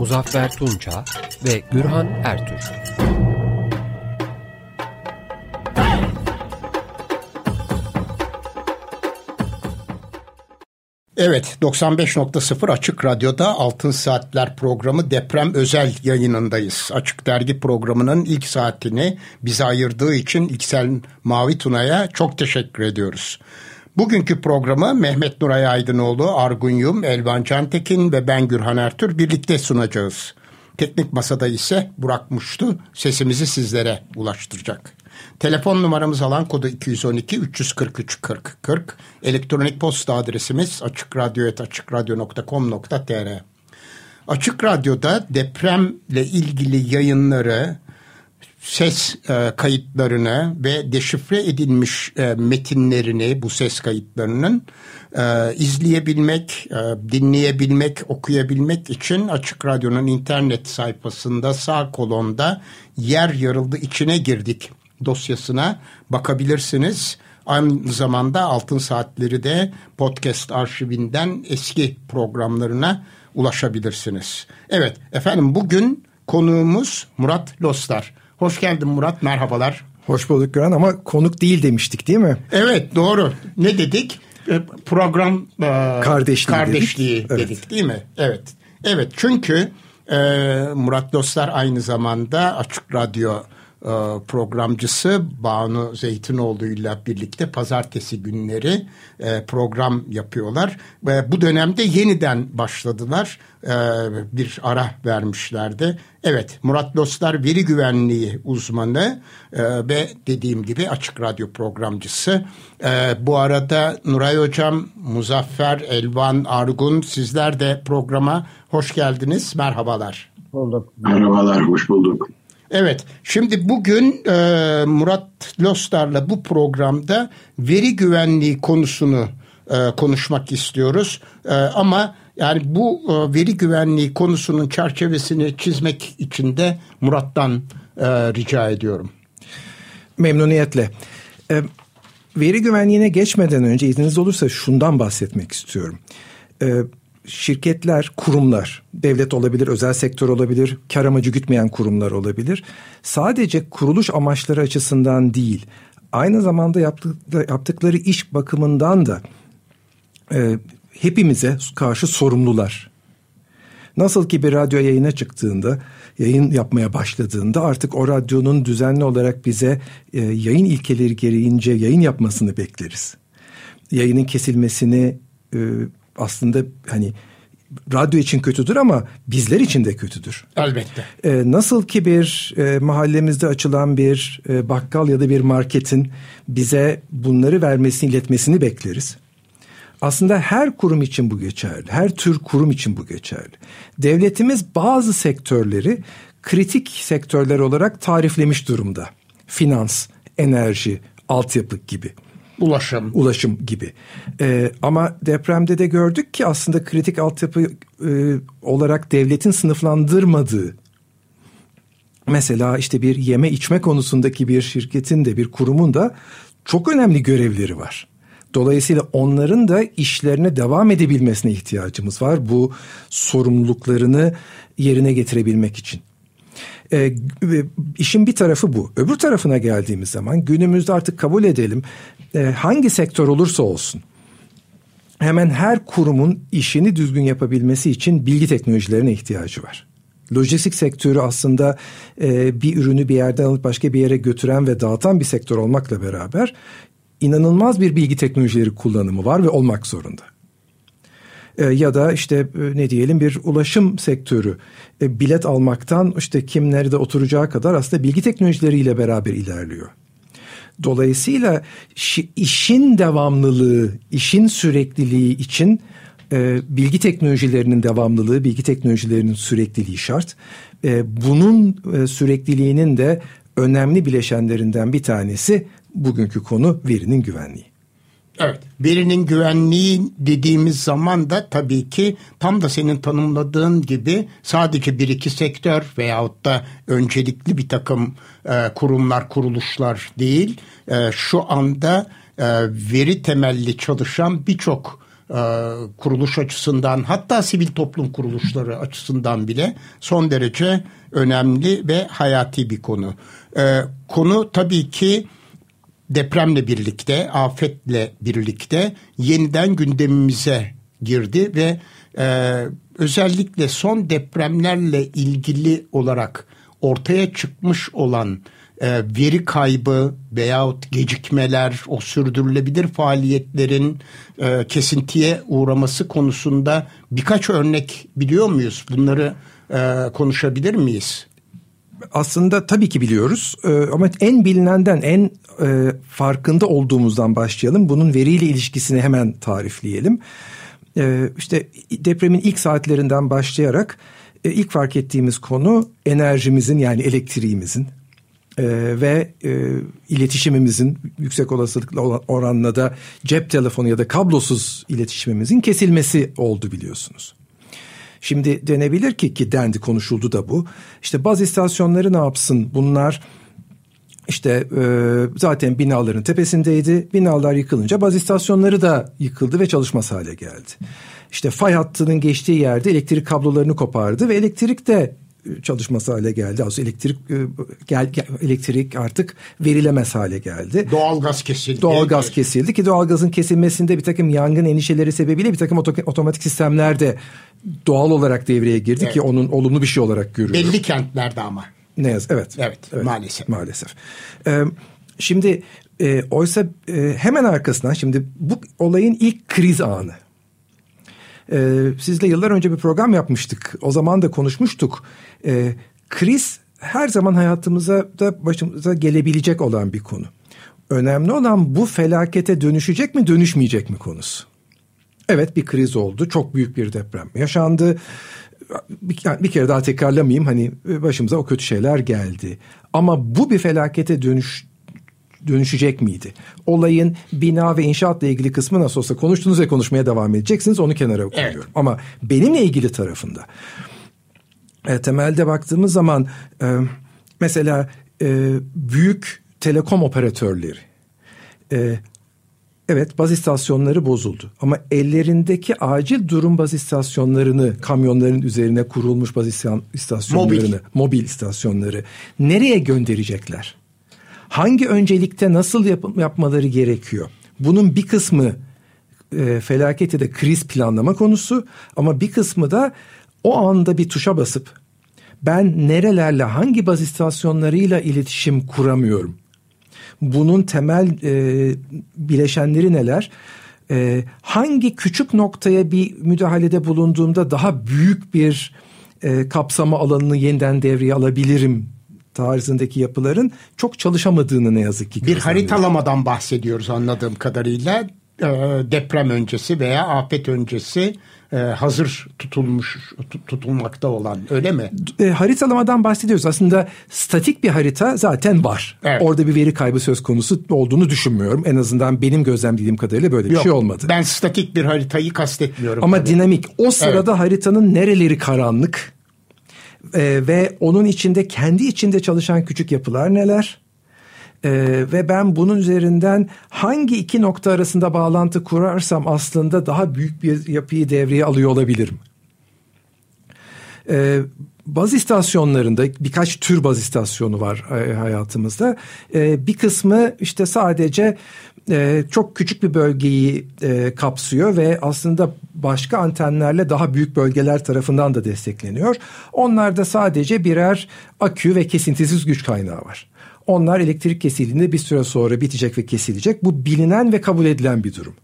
Muzaffer Tunça ve Gürhan Ertür. Evet 95.0 Açık Radyo'da Altın Saatler programı deprem özel yayınındayız. Açık Dergi programının ilk saatini bize ayırdığı için İksel Mavi Tuna'ya çok teşekkür ediyoruz. Bugünkü programı Mehmet Nuray Aydınoğlu, Argun Yum, Elvan Cantekin ve ben Gürhan Ertür birlikte sunacağız. Teknik masada ise Burak Muştu sesimizi sizlere ulaştıracak. Telefon numaramız alan kodu 212 343 40 40. Elektronik posta adresimiz açıkradyo.com.tr Açık Radyo'da depremle ilgili yayınları, ses e, kayıtlarını ve deşifre edilmiş e, metinlerini bu ses kayıtlarının e, izleyebilmek, e, dinleyebilmek, okuyabilmek için Açık Radyo'nun internet sayfasında sağ kolonda yer yarıldı içine girdik dosyasına bakabilirsiniz. Aynı zamanda Altın Saatleri de podcast arşivinden eski programlarına ulaşabilirsiniz. Evet efendim bugün konuğumuz Murat Lostar. Hoş geldin Murat merhabalar. Hoş bulduk Gören ama konuk değil demiştik değil mi? Evet doğru. Ne dedik? E, program e, kardeşliği, kardeşliği dedik. dedik evet. değil mi? Evet. Evet çünkü e, Murat Dostlar aynı zamanda Açık Radyo programcısı Banu Zeytinoğlu ile birlikte pazartesi günleri e, program yapıyorlar. Ve bu dönemde yeniden başladılar. E, bir ara vermişlerdi. Evet Murat Dostlar veri güvenliği uzmanı ve dediğim gibi açık radyo programcısı. Bu arada Nuray Hocam, Muzaffer, Elvan, Argun sizler de programa hoş geldiniz. Merhabalar. Merhabalar, hoş bulduk. Evet, şimdi bugün e, Murat Lostar'la bu programda veri güvenliği konusunu e, konuşmak istiyoruz. E, ama yani bu e, veri güvenliği konusunun çerçevesini çizmek için de Murat'tan e, rica ediyorum. Memnuniyetle. E, veri güvenliğine geçmeden önce izniniz olursa şundan bahsetmek istiyorum. E, şirketler, kurumlar, devlet olabilir, özel sektör olabilir, kar amacı gütmeyen kurumlar olabilir. Sadece kuruluş amaçları açısından değil, aynı zamanda yaptıkları iş bakımından da e, hepimize karşı sorumlular. Nasıl ki bir radyo yayına çıktığında, yayın yapmaya başladığında artık o radyonun düzenli olarak bize e, yayın ilkeleri gereğince yayın yapmasını bekleriz. Yayının kesilmesini e, aslında hani radyo için kötüdür ama bizler için de kötüdür. Elbette. Ee, nasıl ki bir e, mahallemizde açılan bir e, bakkal ya da bir marketin bize bunları vermesini, iletmesini bekleriz. Aslında her kurum için bu geçerli. Her tür kurum için bu geçerli. Devletimiz bazı sektörleri kritik sektörler olarak tariflemiş durumda. Finans, enerji, altyapı gibi. Ulaşım. Ulaşım gibi. Ee, ama depremde de gördük ki aslında kritik altyapı e, olarak devletin sınıflandırmadığı mesela işte bir yeme içme konusundaki bir şirketin de bir kurumun da çok önemli görevleri var. Dolayısıyla onların da işlerine devam edebilmesine ihtiyacımız var bu sorumluluklarını yerine getirebilmek için. E, işin bir tarafı bu. Öbür tarafına geldiğimiz zaman günümüzde artık kabul edelim e, hangi sektör olursa olsun hemen her kurumun işini düzgün yapabilmesi için bilgi teknolojilerine ihtiyacı var. Lojistik sektörü aslında e, bir ürünü bir yerden alıp başka bir yere götüren ve dağıtan bir sektör olmakla beraber inanılmaz bir bilgi teknolojileri kullanımı var ve olmak zorunda. E, ya da işte e, ne diyelim bir ulaşım sektörü e, bilet almaktan işte kim nerede oturacağı kadar aslında bilgi teknolojileriyle beraber ilerliyor. Dolayısıyla işin devamlılığı, işin sürekliliği için E, bilgi teknolojilerinin devamlılığı, bilgi teknolojilerinin sürekliliği şart. E, bunun e, sürekliliğinin de önemli bileşenlerinden bir tanesi bugünkü konu verinin güvenliği. Evet. Verinin güvenliği dediğimiz zaman da tabii ki tam da senin tanımladığın gibi sadece bir iki sektör veyahut da öncelikli bir takım e, kurumlar, kuruluşlar değil. E, şu anda e, veri temelli çalışan birçok e, kuruluş açısından hatta sivil toplum kuruluşları açısından bile son derece önemli ve hayati bir konu. E, konu tabii ki depremle birlikte, afetle birlikte yeniden gündemimize girdi ve e, özellikle son depremlerle ilgili olarak ortaya çıkmış olan e, veri kaybı veyahut gecikmeler, o sürdürülebilir faaliyetlerin e, kesintiye uğraması konusunda birkaç örnek biliyor muyuz? Bunları e, konuşabilir miyiz? Aslında tabii ki biliyoruz e, ama en bilinenden en e, farkında olduğumuzdan başlayalım. Bunun veriyle ilişkisini hemen tarifleyelim. E, işte depremin ilk saatlerinden başlayarak e, ilk fark ettiğimiz konu enerjimizin yani elektriğimizin e, ve iletişimimizin yüksek olasılıkla oranla da cep telefonu ya da kablosuz iletişimimizin kesilmesi oldu biliyorsunuz. Şimdi denebilir ki ki dendi konuşuldu da bu. İşte baz istasyonları ne yapsın? Bunlar işte e, zaten binaların tepesindeydi. Binalar yıkılınca baz istasyonları da yıkıldı ve çalışmaz hale geldi. İşte fay hattının geçtiği yerde elektrik kablolarını kopardı ve elektrik de çalışması hale geldi. Az elektrik e, gel, gel, elektrik artık verilemez hale geldi. Doğalgaz kesildi. Doğalgaz kesildi ki doğalgazın kesilmesinde bir takım yangın endişeleri sebebiyle bir takım otomatik sistemler de doğal olarak devreye girdi evet. ki onun olumlu bir şey olarak görüyoruz. Belli kentlerde ama. Ne yaz evet. Evet, evet maalesef. Maalesef. Ee, şimdi e, oysa e, hemen arkasından şimdi bu olayın ilk kriz anı. Ee, sizle yıllar önce bir program yapmıştık. O zaman da konuşmuştuk. Ee, kriz her zaman hayatımıza da başımıza gelebilecek olan bir konu. Önemli olan bu felakete dönüşecek mi dönüşmeyecek mi konusu. Evet bir kriz oldu. Çok büyük bir deprem yaşandı. Bir, bir kere daha tekrarlamayayım hani başımıza o kötü şeyler geldi. Ama bu bir felakete dönüş dönüşecek miydi? Olayın bina ve inşaatla ilgili kısmı nasıl olsa konuştunuz ve konuşmaya devam edeceksiniz. Onu kenara koyuyorum. Evet. Ama benimle ilgili tarafında e, temelde baktığımız zaman e, mesela e, büyük telekom operatörleri e, Evet baz istasyonları bozuldu ama ellerindeki acil durum baz istasyonlarını kamyonların üzerine kurulmuş baz istasyonlarını mobil, mobil istasyonları nereye gönderecekler? Hangi öncelikte nasıl yap yapmaları gerekiyor? Bunun bir kısmı e, felaketi de kriz planlama konusu ama bir kısmı da o anda bir tuşa basıp ben nerelerle hangi baz istasyonlarıyla iletişim kuramıyorum? Bunun temel e, bileşenleri neler? E, hangi küçük noktaya bir müdahalede bulunduğumda daha büyük bir e, kapsama alanını yeniden devreye alabilirim tarzındaki yapıların çok çalışamadığını ne yazık ki Bir haritalamadan bahsediyoruz anladığım kadarıyla. E, deprem öncesi veya afet öncesi e, hazır tutulmuş tutulmakta olan öyle mi? E, haritalamadan bahsediyoruz. Aslında statik bir harita zaten var. Evet. Orada bir veri kaybı söz konusu olduğunu düşünmüyorum. En azından benim gözlemlediğim kadarıyla böyle bir Yok, şey olmadı. Ben statik bir haritayı kastetmiyorum. Ama tabii. dinamik. O sırada evet. haritanın nereleri karanlık e, ve onun içinde kendi içinde çalışan küçük yapılar neler? Ee, ve ben bunun üzerinden hangi iki nokta arasında bağlantı kurarsam aslında daha büyük bir yapıyı devreye alıyor olabilirim. Ee, baz istasyonlarında birkaç tür baz istasyonu var e, hayatımızda. Ee, bir kısmı işte sadece e, çok küçük bir bölgeyi e, kapsıyor ve aslında başka antenlerle daha büyük bölgeler tarafından da destekleniyor. Onlarda sadece birer akü ve kesintisiz güç kaynağı var. Onlar elektrik kesildiğinde bir süre sonra bitecek ve kesilecek. Bu bilinen ve kabul edilen bir durum.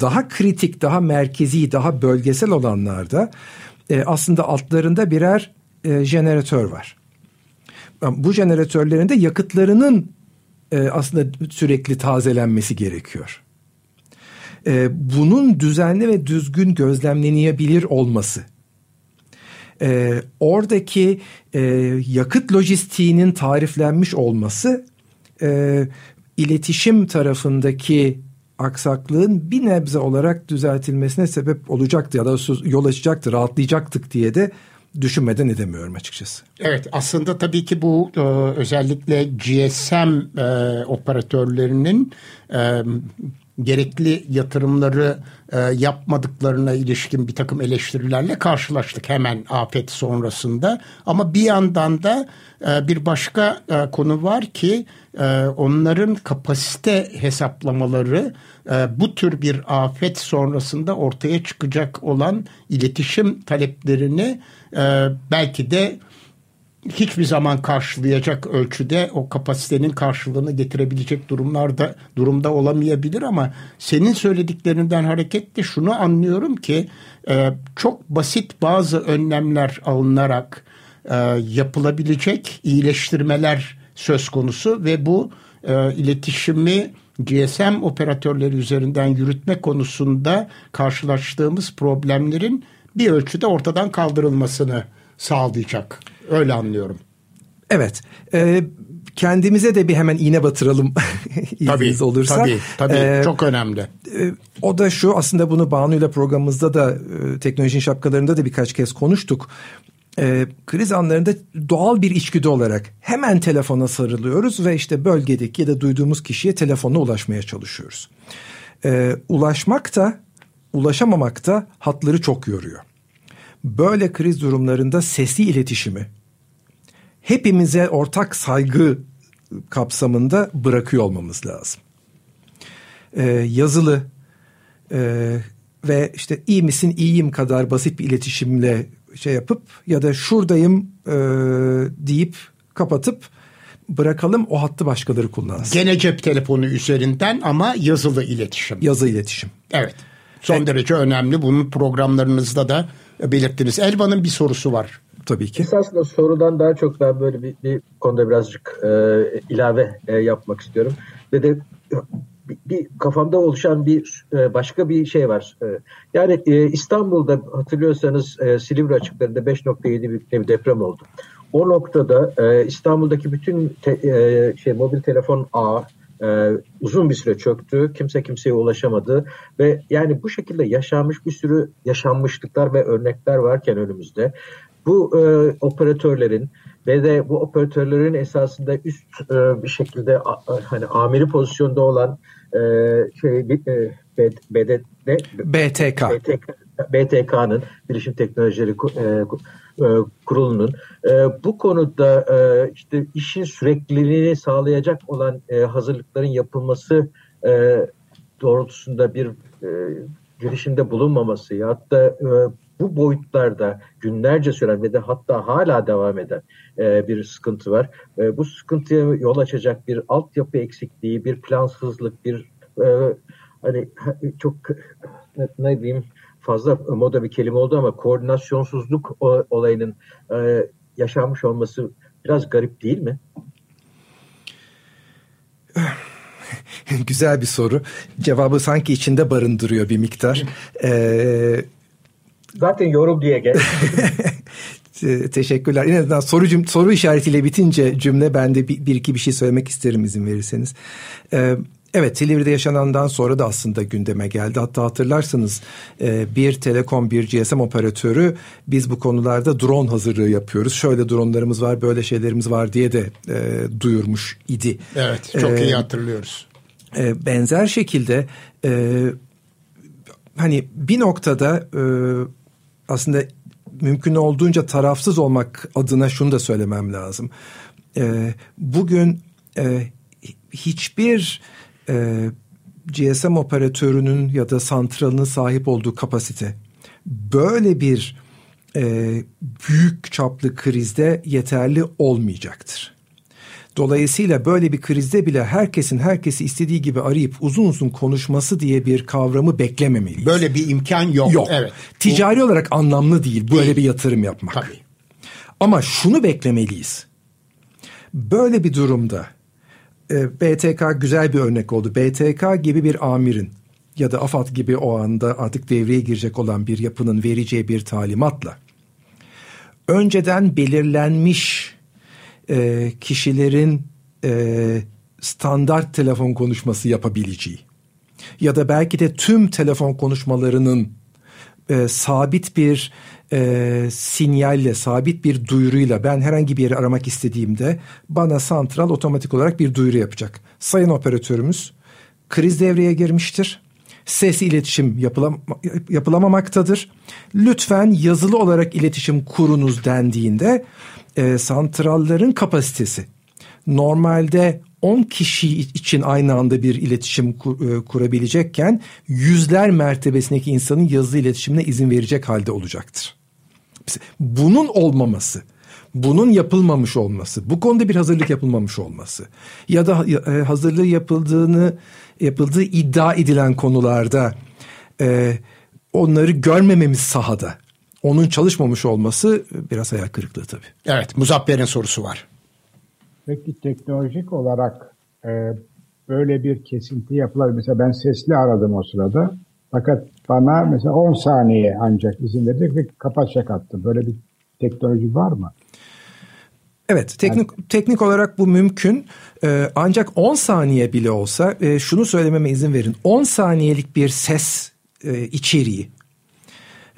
Daha kritik, daha merkezi, daha bölgesel olanlarda e, aslında altlarında birer e, jeneratör var. Bu jeneratörlerin de yakıtlarının e, aslında sürekli tazelenmesi gerekiyor. e, bunun düzenli ve düzgün gözlemlenebilir olması e, oradaki e, yakıt lojistiğinin tariflenmiş olması e, iletişim tarafındaki aksaklığın bir nebze olarak düzeltilmesine sebep olacaktı ya da yol açacaktı, rahatlayacaktık diye de düşünmeden edemiyorum açıkçası. Evet aslında tabii ki bu e, özellikle GSM e, operatörlerinin e, gerekli yatırımları e, yapmadıklarına ilişkin bir takım eleştirilerle karşılaştık hemen afet sonrasında. Ama bir yandan da e, bir başka e, konu var ki e, onların kapasite hesaplamaları e, bu tür bir afet sonrasında ortaya çıkacak olan iletişim taleplerini e, belki de hiçbir zaman karşılayacak ölçüde o kapasitenin karşılığını getirebilecek durumlarda durumda olamayabilir ama senin söylediklerinden hareketle şunu anlıyorum ki e, çok basit bazı önlemler alınarak e, yapılabilecek iyileştirmeler söz konusu ve bu e, iletişimi GSM operatörleri üzerinden yürütme konusunda karşılaştığımız problemlerin bir ölçüde ortadan kaldırılmasını sağlayacak. Öyle anlıyorum. Evet. E, kendimize de bir hemen iğne batıralım tabii, olursa. Tabii tabii ee, çok önemli. E, o da şu aslında bunu Banu ile programımızda da e, teknolojinin şapkalarında da birkaç kez konuştuk. E, kriz anlarında doğal bir içgüdü olarak hemen telefona sarılıyoruz ve işte bölgedeki ya da duyduğumuz kişiye telefonla ulaşmaya çalışıyoruz. E, ulaşmak da ulaşamamak da hatları çok yoruyor. Böyle kriz durumlarında sesli iletişimi hepimize ortak saygı kapsamında bırakıyor olmamız lazım. Ee, yazılı e, ve işte iyi misin iyiyim kadar basit bir iletişimle şey yapıp ya da şuradayım e, deyip kapatıp bırakalım o hattı başkaları kullansın. Gene cep telefonu üzerinden ama yazılı iletişim. Yazı iletişim. Evet. Son evet. derece önemli. Bunun programlarınızda da belirttiniz. Elvan'ın bir sorusu var. Tabii ki. Esasında sorudan daha çok ben böyle bir, bir konuda birazcık e, ilave e, yapmak istiyorum. Ve de bir, bir kafamda oluşan bir e, başka bir şey var. E, yani e, İstanbul'da hatırlıyorsanız e, Silivri açıklarında 5.7 bir, bir deprem oldu. O noktada e, İstanbul'daki bütün te, e, şey mobil telefon ağı e, uzun bir süre çöktü. Kimse kimseye ulaşamadı ve yani bu şekilde yaşanmış bir sürü yaşanmışlıklar ve örnekler varken önümüzde bu e, operatörlerin ve de bu operatörlerin esasında üst e, bir şekilde a, hani amiri pozisyonda olan e, şey e, BD, BTK. BTK BTK'nın Bilişim Teknolojileri e, e, Kurulu'nun e, bu konuda e, işte işin sürekliliğini sağlayacak olan e, hazırlıkların yapılması e, doğrultusunda bir e, girişimde bulunmaması hatta e, bu boyutlarda günlerce süren ve de hatta hala devam eden e, bir sıkıntı var. E, bu sıkıntıya yol açacak bir altyapı eksikliği, bir plansızlık, bir e, hani çok ne diyeyim fazla moda bir kelime oldu ama koordinasyonsuzluk olayının e, yaşanmış olması biraz garip değil mi? Güzel bir soru. Cevabı sanki içinde barındırıyor bir miktar. Ee, Zaten yorum diye gel. Teşekkürler. En azından soru, cüm soru işaretiyle bitince cümle ben de bir, bir iki bir şey söylemek isterim izin verirseniz. Ee, Evet Silivri'de yaşanandan sonra da aslında gündeme geldi. Hatta hatırlarsanız e, bir telekom bir GSM operatörü biz bu konularda drone hazırlığı yapıyoruz. Şöyle dronlarımız var böyle şeylerimiz var diye de e, duyurmuş idi. Evet çok ee, iyi hatırlıyoruz. E, benzer şekilde e, hani bir noktada e, aslında mümkün olduğunca tarafsız olmak adına şunu da söylemem lazım. E, bugün e, hiçbir e, GSM operatörünün ya da santralının sahip olduğu kapasite böyle bir e, büyük çaplı krizde yeterli olmayacaktır. Dolayısıyla böyle bir krizde bile herkesin herkesi istediği gibi arayıp uzun uzun konuşması diye bir kavramı beklememeliyiz. Böyle bir imkan yok. Yok. Evet. Ticari Bu... olarak anlamlı değil böyle değil. bir yatırım yapmak. Tabii. Ama şunu beklemeliyiz. Böyle bir durumda e, BTK güzel bir örnek oldu. BTK gibi bir amirin ya da AFAD gibi o anda artık devreye girecek olan bir yapının vereceği bir talimatla önceden belirlenmiş e, kişilerin e, standart telefon konuşması yapabileceği ya da belki de tüm telefon konuşmalarının e, sabit bir e, sinyalle, sabit bir duyuruyla ben herhangi bir yeri aramak istediğimde bana santral otomatik olarak bir duyuru yapacak. Sayın operatörümüz kriz devreye girmiştir. Ses iletişim yapılam yapılamamaktadır. Lütfen yazılı olarak iletişim kurunuz dendiğinde e, santrallerin kapasitesi normalde 10 kişi için aynı anda bir iletişim kur, e, kurabilecekken yüzler mertebesindeki insanın yazılı iletişimine izin verecek halde olacaktır. Bunun olmaması, bunun yapılmamış olması, bu konuda bir hazırlık yapılmamış olması ya da e, hazırlığı yapıldığını yapıldığı iddia edilen konularda e, onları görmememiz sahada, onun çalışmamış olması biraz hayal kırıklığı tabii. Evet, Muzaffer'in sorusu var. Peki teknolojik olarak e, böyle bir kesinti yapılır. Mesela ben sesli aradım o sırada. Fakat bana mesela 10 saniye ancak izin verecek ve kapatacak attı. Böyle bir teknoloji var mı? Evet teknik yani, teknik olarak bu mümkün ee, ancak 10 saniye bile olsa e, şunu söylememe izin verin 10 saniyelik bir ses e, içeriği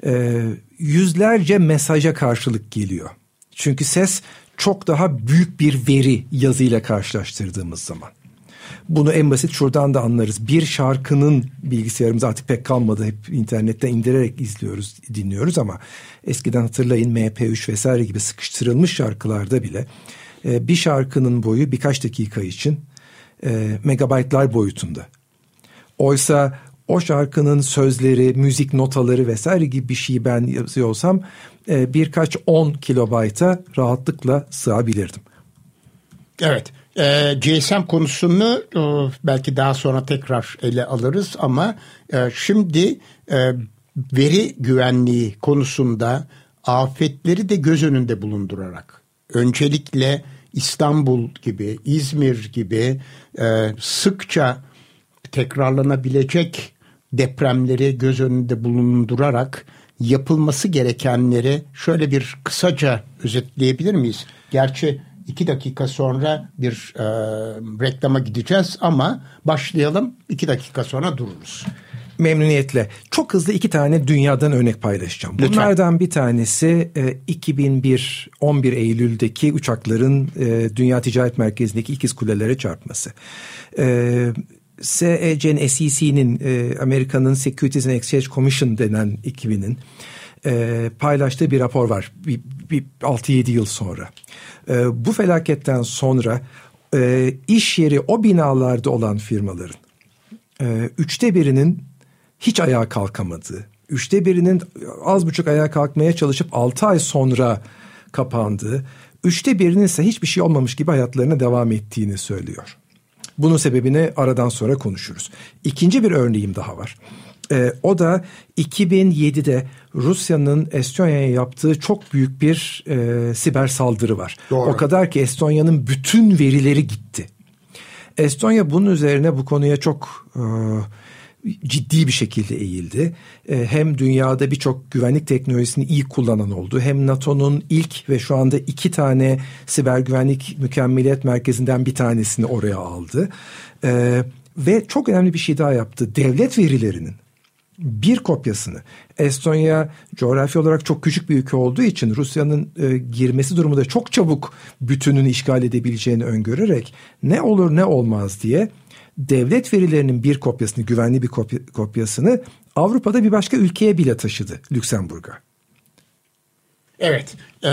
e, yüzlerce mesaja karşılık geliyor. Çünkü ses çok daha büyük bir veri yazıyla karşılaştırdığımız zaman. Bunu en basit şuradan da anlarız. Bir şarkının bilgisayarımız artık pek kalmadı. Hep internetten indirerek izliyoruz, dinliyoruz ama eskiden hatırlayın MP3 vesaire gibi sıkıştırılmış şarkılarda bile e, bir şarkının boyu birkaç dakika için e, megabaytlar boyutunda. Oysa o şarkının sözleri, müzik notaları vesaire gibi bir şeyi ben yazıyorsam e, birkaç 10 kilobayta rahatlıkla sığabilirdim. Evet. E, GSM konusunu e, belki daha sonra tekrar ele alırız ama e, şimdi e, veri güvenliği konusunda afetleri de göz önünde bulundurarak öncelikle İstanbul gibi, İzmir gibi e, sıkça tekrarlanabilecek depremleri göz önünde bulundurarak yapılması gerekenleri şöyle bir kısaca özetleyebilir miyiz? Gerçi iki dakika sonra bir e, reklama gideceğiz ama başlayalım iki dakika sonra dururuz. Memnuniyetle. Çok hızlı iki tane dünyadan örnek paylaşacağım. Lütfen. Bunlardan bir tanesi e, 2001 11 Eylül'deki uçakların e, Dünya Ticaret Merkezi'ndeki ikiz kulelere çarpması. E, SEC'nin, SEC'nin e, Amerika'nın Securities and Exchange Commission denen ekibinin e, paylaştığı bir rapor var. Bir, bir 6-7 yıl sonra. E, bu felaketten sonra e, iş yeri o binalarda olan firmaların e, üçte birinin hiç ayağa kalkamadığı, üçte birinin az buçuk ayağa kalkmaya çalışıp altı ay sonra kapandığı, üçte birinin ise hiçbir şey olmamış gibi hayatlarına devam ettiğini söylüyor. Bunun sebebini aradan sonra konuşuruz. İkinci bir örneğim daha var. E, o da 2007'de Rusya'nın Estonya'ya yaptığı çok büyük bir e, siber saldırı var. Doğru. O kadar ki Estonya'nın bütün verileri gitti. Estonya bunun üzerine bu konuya çok e, ciddi bir şekilde eğildi. E, hem dünyada birçok güvenlik teknolojisini iyi kullanan oldu. Hem NATO'nun ilk ve şu anda iki tane siber güvenlik mükemmeliyet merkezinden bir tanesini oraya aldı. E, ve çok önemli bir şey daha yaptı. Devlet verilerinin bir kopyasını Estonya coğrafi olarak çok küçük bir ülke olduğu için Rusya'nın e, girmesi durumunda çok çabuk bütününü işgal edebileceğini öngörerek ne olur ne olmaz diye devlet verilerinin bir kopyasını, güvenli bir kopya, kopyasını Avrupa'da bir başka ülkeye bile taşıdı Lüksemburg'a. Evet e,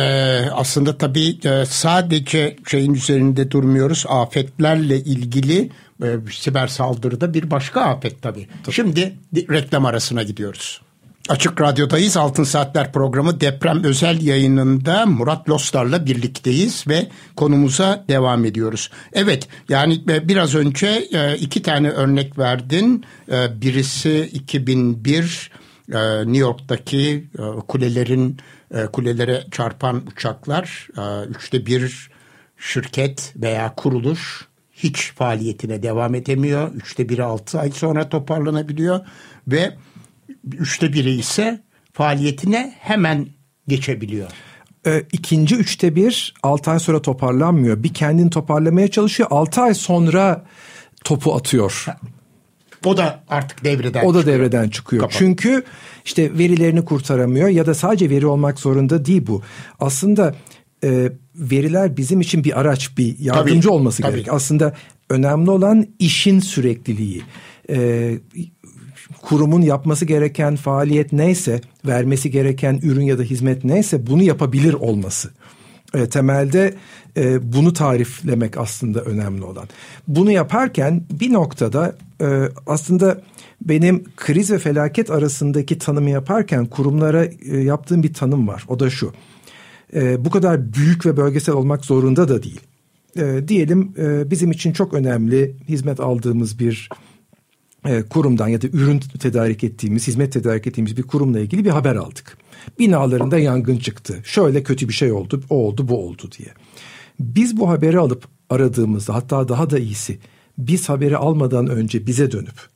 aslında tabii e, sadece şeyin üzerinde durmuyoruz afetlerle ilgili e, siber saldırıda bir başka afet tabii. tabii. Şimdi reklam arasına gidiyoruz. Açık Radyo'dayız. Altın Saatler programı deprem özel yayınında Murat Lostar'la birlikteyiz ve konumuza devam ediyoruz. Evet yani e, biraz önce e, iki tane örnek verdin. E, birisi 2001 New York'taki kulelerin kulelere çarpan uçaklar. Üçte bir şirket veya kuruluş hiç faaliyetine devam edemiyor. Üçte biri altı ay sonra toparlanabiliyor ve üçte biri ise faaliyetine hemen geçebiliyor. E, ikinci üçte bir altı ay sonra toparlanmıyor. Bir kendini toparlamaya çalışıyor. Altı ay sonra topu atıyor. O da artık devreden O da çıkıyor. devreden çıkıyor. Kapat. Çünkü işte verilerini kurtaramıyor ya da sadece veri olmak zorunda değil bu. Aslında e, veriler bizim için bir araç, bir yardımcı Tabii, olması tabii. gerek. Aslında önemli olan işin sürekliliği. E, kurumun yapması gereken faaliyet neyse, vermesi gereken ürün ya da hizmet neyse bunu yapabilir olması. E, temelde e, bunu tariflemek aslında önemli olan. Bunu yaparken bir noktada e, aslında benim kriz ve felaket arasındaki tanımı yaparken kurumlara e, yaptığım bir tanım var. O da şu. E, bu kadar büyük ve bölgesel olmak zorunda da değil. E, diyelim bizim için çok önemli hizmet aldığımız bir kurumdan ya da ürün tedarik ettiğimiz, hizmet tedarik ettiğimiz bir kurumla ilgili bir haber aldık. Binalarında yangın çıktı. Şöyle kötü bir şey oldu, o oldu, bu oldu diye. Biz bu haberi alıp aradığımızda hatta daha da iyisi biz haberi almadan önce bize dönüp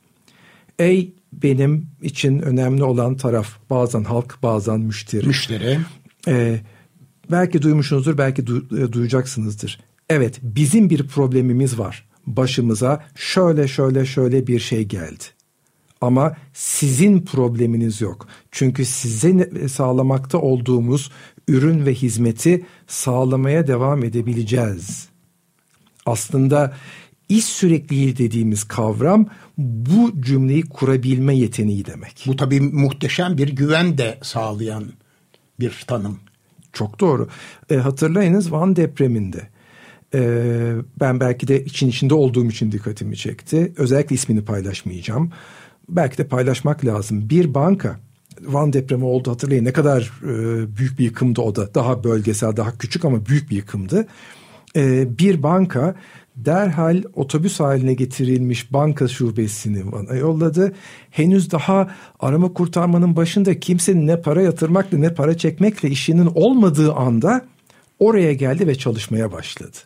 ey benim için önemli olan taraf bazen halk bazen müşteri. Müşteri. Ee, belki duymuşsunuzdur, belki du- e, duyacaksınızdır. Evet, bizim bir problemimiz var. Başımıza şöyle şöyle şöyle bir şey geldi. Ama sizin probleminiz yok. Çünkü size ne- sağlamakta olduğumuz ürün ve hizmeti sağlamaya devam edebileceğiz. Aslında iş sürekliliği dediğimiz kavram bu cümleyi kurabilme yeteneği demek. Bu tabii muhteşem bir güven de sağlayan bir tanım. Çok doğru. E, hatırlayınız Van depreminde. E, ben belki de için içinde olduğum için dikkatimi çekti. Özellikle ismini paylaşmayacağım. Belki de paylaşmak lazım. Bir banka Van depremi oldu hatırlayın ne kadar e, büyük bir yıkımdı o da. Daha bölgesel, daha küçük ama büyük bir yıkımdı. E, bir banka derhal otobüs haline getirilmiş banka şubesini Van'a yolladı. Henüz daha arama kurtarmanın başında kimsenin ne para yatırmakla ne para çekmekle işinin olmadığı anda oraya geldi ve çalışmaya başladı.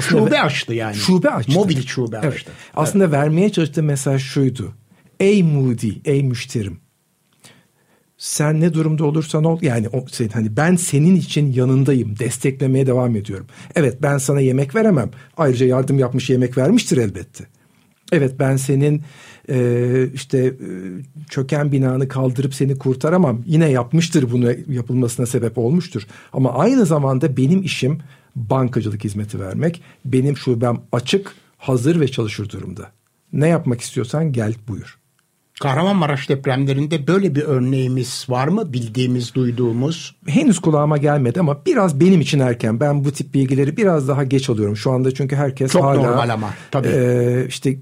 Şube açtı yani. Şube açtı. Mobil şube Evet. açtı. Aslında vermeye çalıştığı mesaj şuydu. Ey Moody, ey müşterim. Sen ne durumda olursan ol yani o, sen, hani ben senin için yanındayım desteklemeye devam ediyorum. Evet ben sana yemek veremem. Ayrıca yardım yapmış yemek vermiştir elbette. Evet ben senin e, işte e, çöken binanı kaldırıp seni kurtaramam. Yine yapmıştır bunu yapılmasına sebep olmuştur. Ama aynı zamanda benim işim bankacılık hizmeti vermek. Benim şubem açık, hazır ve çalışır durumda. Ne yapmak istiyorsan gel buyur. Kahramanmaraş depremlerinde böyle bir örneğimiz var mı? Bildiğimiz, duyduğumuz. Henüz kulağıma gelmedi ama biraz benim için erken. Ben bu tip bilgileri biraz daha geç alıyorum. Şu anda çünkü herkes Çok hala normal ama, tabii. e, işte e,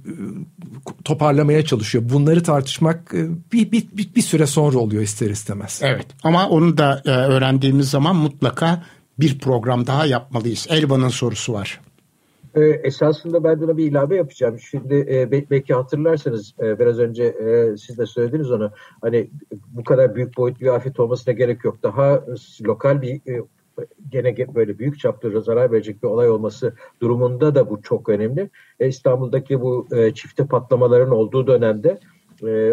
toparlamaya çalışıyor. Bunları tartışmak e, bir, bir, bir, bir süre sonra oluyor ister istemez. Evet ama onu da e, öğrendiğimiz zaman mutlaka bir program daha yapmalıyız. Elvan'ın sorusu var. E, esasında ben buna bir ilave yapacağım. Şimdi e, be- belki hatırlarsanız e, biraz önce e, siz de söylediniz onu. Hani bu kadar büyük boyutlu bir afet olmasına gerek yok. Daha lokal bir e, gene ge- böyle büyük çaplı zarar verecek bir olay olması durumunda da bu çok önemli. E, İstanbul'daki bu e, çifte patlamaların olduğu dönemde e,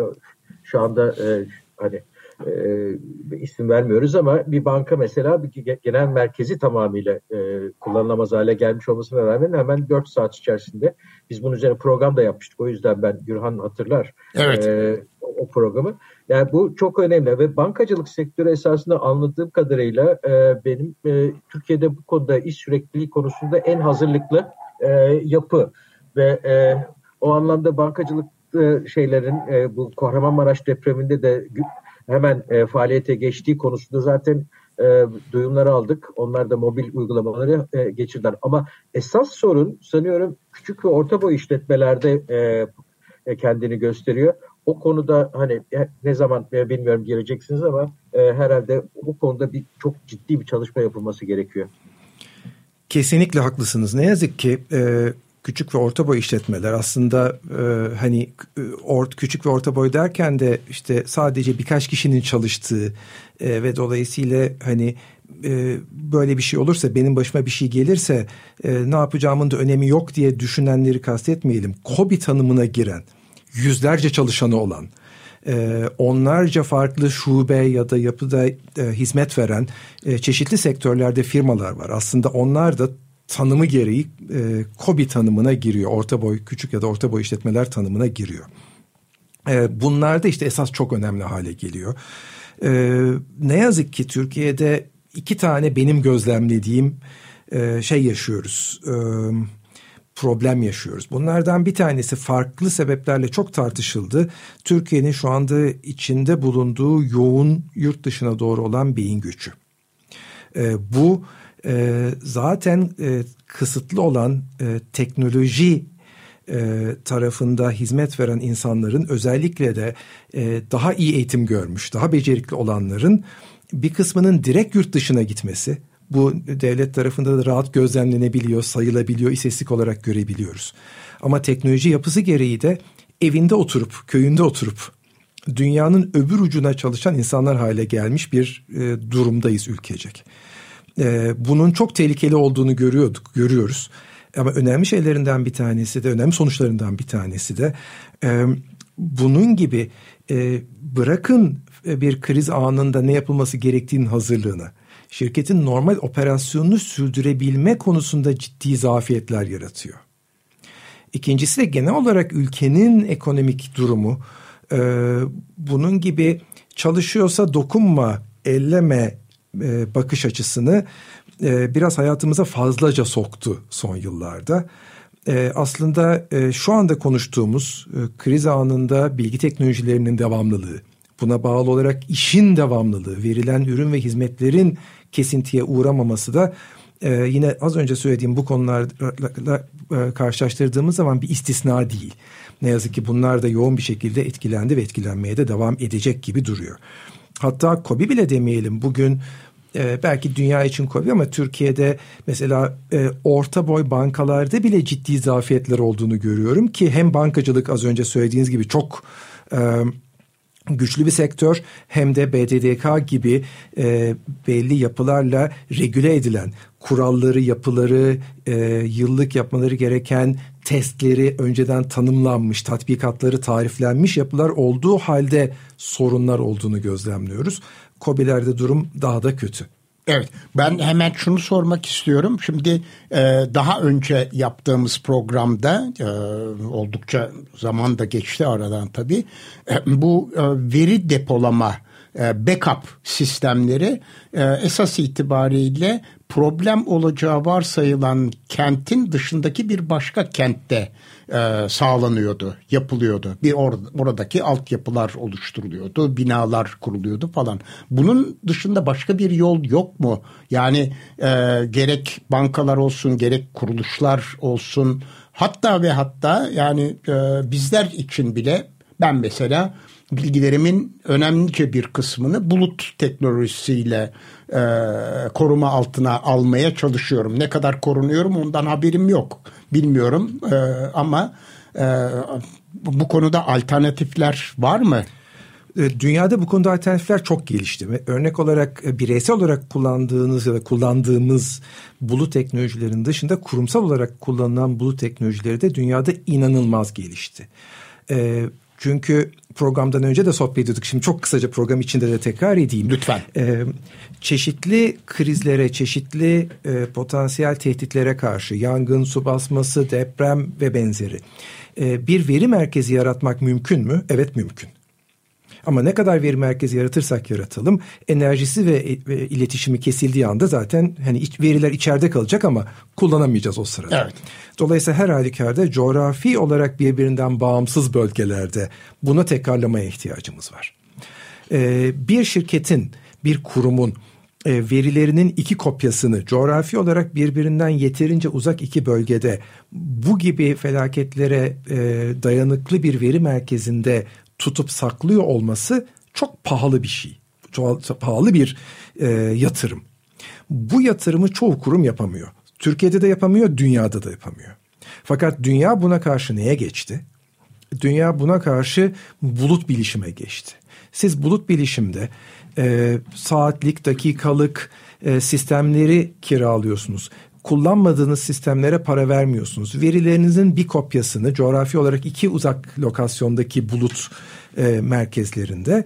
şu anda e, hani e, isim vermiyoruz ama bir banka mesela bir ge- genel merkezi tamamıyla e, kullanılamaz hale gelmiş olmasına rağmen hemen 4 saat içerisinde biz bunun üzerine program da yapmıştık. O yüzden ben Gürhan hatırlar Evet. e, o programı. Yani bu çok önemli ve bankacılık sektörü esasında anladığım kadarıyla e, benim e, Türkiye'de bu konuda iş sürekliliği konusunda en hazırlıklı e, yapı ve e, o anlamda bankacılık e, şeylerin e, bu Kahramanmaraş depreminde de hemen e, faaliyete geçtiği konusunda zaten e, duyumları aldık. Onlar da mobil uygulamaları e, geçirdiler. Ama esas sorun sanıyorum küçük ve orta boy işletmelerde e, e, kendini gösteriyor. O konuda hani e, ne zaman e, bilmiyorum gireceksiniz ama e, herhalde bu konuda bir çok ciddi bir çalışma yapılması gerekiyor. Kesinlikle haklısınız. Ne yazık ki e, küçük ve orta boy işletmeler aslında e, hani e, ort küçük ve orta boy derken de işte sadece birkaç kişinin çalıştığı e, ve dolayısıyla hani e, böyle bir şey olursa benim başıma bir şey gelirse e, ne yapacağımın da önemi yok diye düşünenleri kastetmeyelim. KOBİ tanımına giren yüzlerce çalışanı olan e, onlarca farklı şube ya da yapıda e, hizmet veren çeşitli sektörlerde firmalar var. Aslında onlar da tanımı gereği e, KOBİ tanımına giriyor. Orta boy, küçük ya da orta boy işletmeler tanımına giriyor. E, bunlar da işte esas çok önemli hale geliyor. E, ne yazık ki Türkiye'de iki tane benim gözlemlediğim e, şey yaşıyoruz. E, problem yaşıyoruz. Bunlardan bir tanesi farklı sebeplerle çok tartışıldı. Türkiye'nin şu anda içinde bulunduğu yoğun yurt dışına doğru olan beyin göçü. E, bu e, zaten e, kısıtlı olan e, teknoloji e, tarafında hizmet veren insanların özellikle de e, daha iyi eğitim görmüş, daha becerikli olanların bir kısmının direkt yurt dışına gitmesi, bu devlet tarafında da rahat gözlemlenebiliyor, sayılabiliyor, istatistik olarak görebiliyoruz. Ama teknoloji yapısı gereği de evinde oturup, köyünde oturup dünyanın öbür ucuna çalışan insanlar hale gelmiş bir e, durumdayız ülkecek. E, bunun çok tehlikeli olduğunu görüyorduk, görüyoruz. Ama önemli şeylerinden bir tanesi de, önemli sonuçlarından bir tanesi de e, bunun gibi e, bırakın bir kriz anında ne yapılması gerektiğinin hazırlığını, şirketin normal operasyonunu sürdürebilme konusunda ciddi zafiyetler yaratıyor. İkincisi de genel olarak ülkenin ekonomik durumu e, bunun gibi çalışıyorsa dokunma, elleme e, bakış açısını e, biraz hayatımıza fazlaca soktu son yıllarda. E, aslında e, şu anda konuştuğumuz e, kriz anında bilgi teknolojilerinin devamlılığı, buna bağlı olarak işin devamlılığı, verilen ürün ve hizmetlerin kesintiye uğramaması da e, yine az önce söylediğim bu konularla e, karşılaştırdığımız zaman bir istisna değil. Ne yazık ki bunlar da yoğun bir şekilde etkilendi ve etkilenmeye de devam edecek gibi duruyor. Hatta KOBİ bile demeyelim. Bugün e, belki dünya için KOBİ ama Türkiye'de mesela e, orta boy bankalarda bile ciddi zafiyetler olduğunu görüyorum ki hem bankacılık az önce söylediğiniz gibi çok... E, güçlü bir sektör hem de BDDK gibi e, belli yapılarla regüle edilen kuralları, yapıları, e, yıllık yapmaları gereken testleri önceden tanımlanmış, tatbikatları tariflenmiş yapılar olduğu halde sorunlar olduğunu gözlemliyoruz. COBİ'lerde durum daha da kötü. Evet ben hemen şunu sormak istiyorum. Şimdi e, daha önce yaptığımız programda e, oldukça zaman da geçti aradan tabii. E, bu e, veri depolama backup sistemleri e, esas itibariyle problem olacağı varsayılan kentin dışındaki bir başka kentte e, sağlanıyordu, yapılıyordu. Bir or, oradaki altyapılar oluşturuluyordu, binalar kuruluyordu falan. Bunun dışında başka bir yol yok mu? Yani e, gerek bankalar olsun, gerek kuruluşlar olsun, hatta ve hatta yani e, bizler için bile ben mesela bilgilerimin önemlice bir kısmını bulut teknolojisiyle e, koruma altına almaya çalışıyorum. Ne kadar korunuyorum ondan haberim yok. Bilmiyorum e, ama e, bu konuda alternatifler var mı? E, dünyada bu konuda alternatifler çok gelişti. Örnek olarak e, bireysel olarak kullandığınız ya da kullandığımız bulut teknolojilerin dışında kurumsal olarak kullanılan bulut teknolojileri de dünyada inanılmaz gelişti. Çünkü programdan önce de sohbet ediyorduk. Şimdi çok kısaca program içinde de tekrar edeyim. Lütfen. Ee, çeşitli krizlere, çeşitli e, potansiyel tehditlere karşı yangın, su basması, deprem ve benzeri e, bir veri merkezi yaratmak mümkün mü? Evet mümkün. Ama ne kadar veri merkezi yaratırsak yaratalım enerjisi ve, ve iletişimi kesildiği anda zaten hani iç, veriler içeride kalacak ama kullanamayacağız o sırada. Evet. Dolayısıyla her halükarda coğrafi olarak birbirinden bağımsız bölgelerde buna tekrarlamaya ihtiyacımız var. Ee, bir şirketin, bir kurumun e, verilerinin iki kopyasını coğrafi olarak birbirinden yeterince uzak iki bölgede bu gibi felaketlere e, dayanıklı bir veri merkezinde tutup saklıyor olması çok pahalı bir şey. Çok pahalı bir e, yatırım. Bu yatırımı çoğu kurum yapamıyor. Türkiye'de de yapamıyor, dünyada da yapamıyor. Fakat dünya buna karşı neye geçti? dünya buna karşı bulut bilişime geçti. Siz bulut bilişimde e, saatlik, dakikalık e, sistemleri kiralıyorsunuz. Kullanmadığınız sistemlere para vermiyorsunuz. Verilerinizin bir kopyasını coğrafi olarak iki uzak lokasyondaki bulut e, merkezlerinde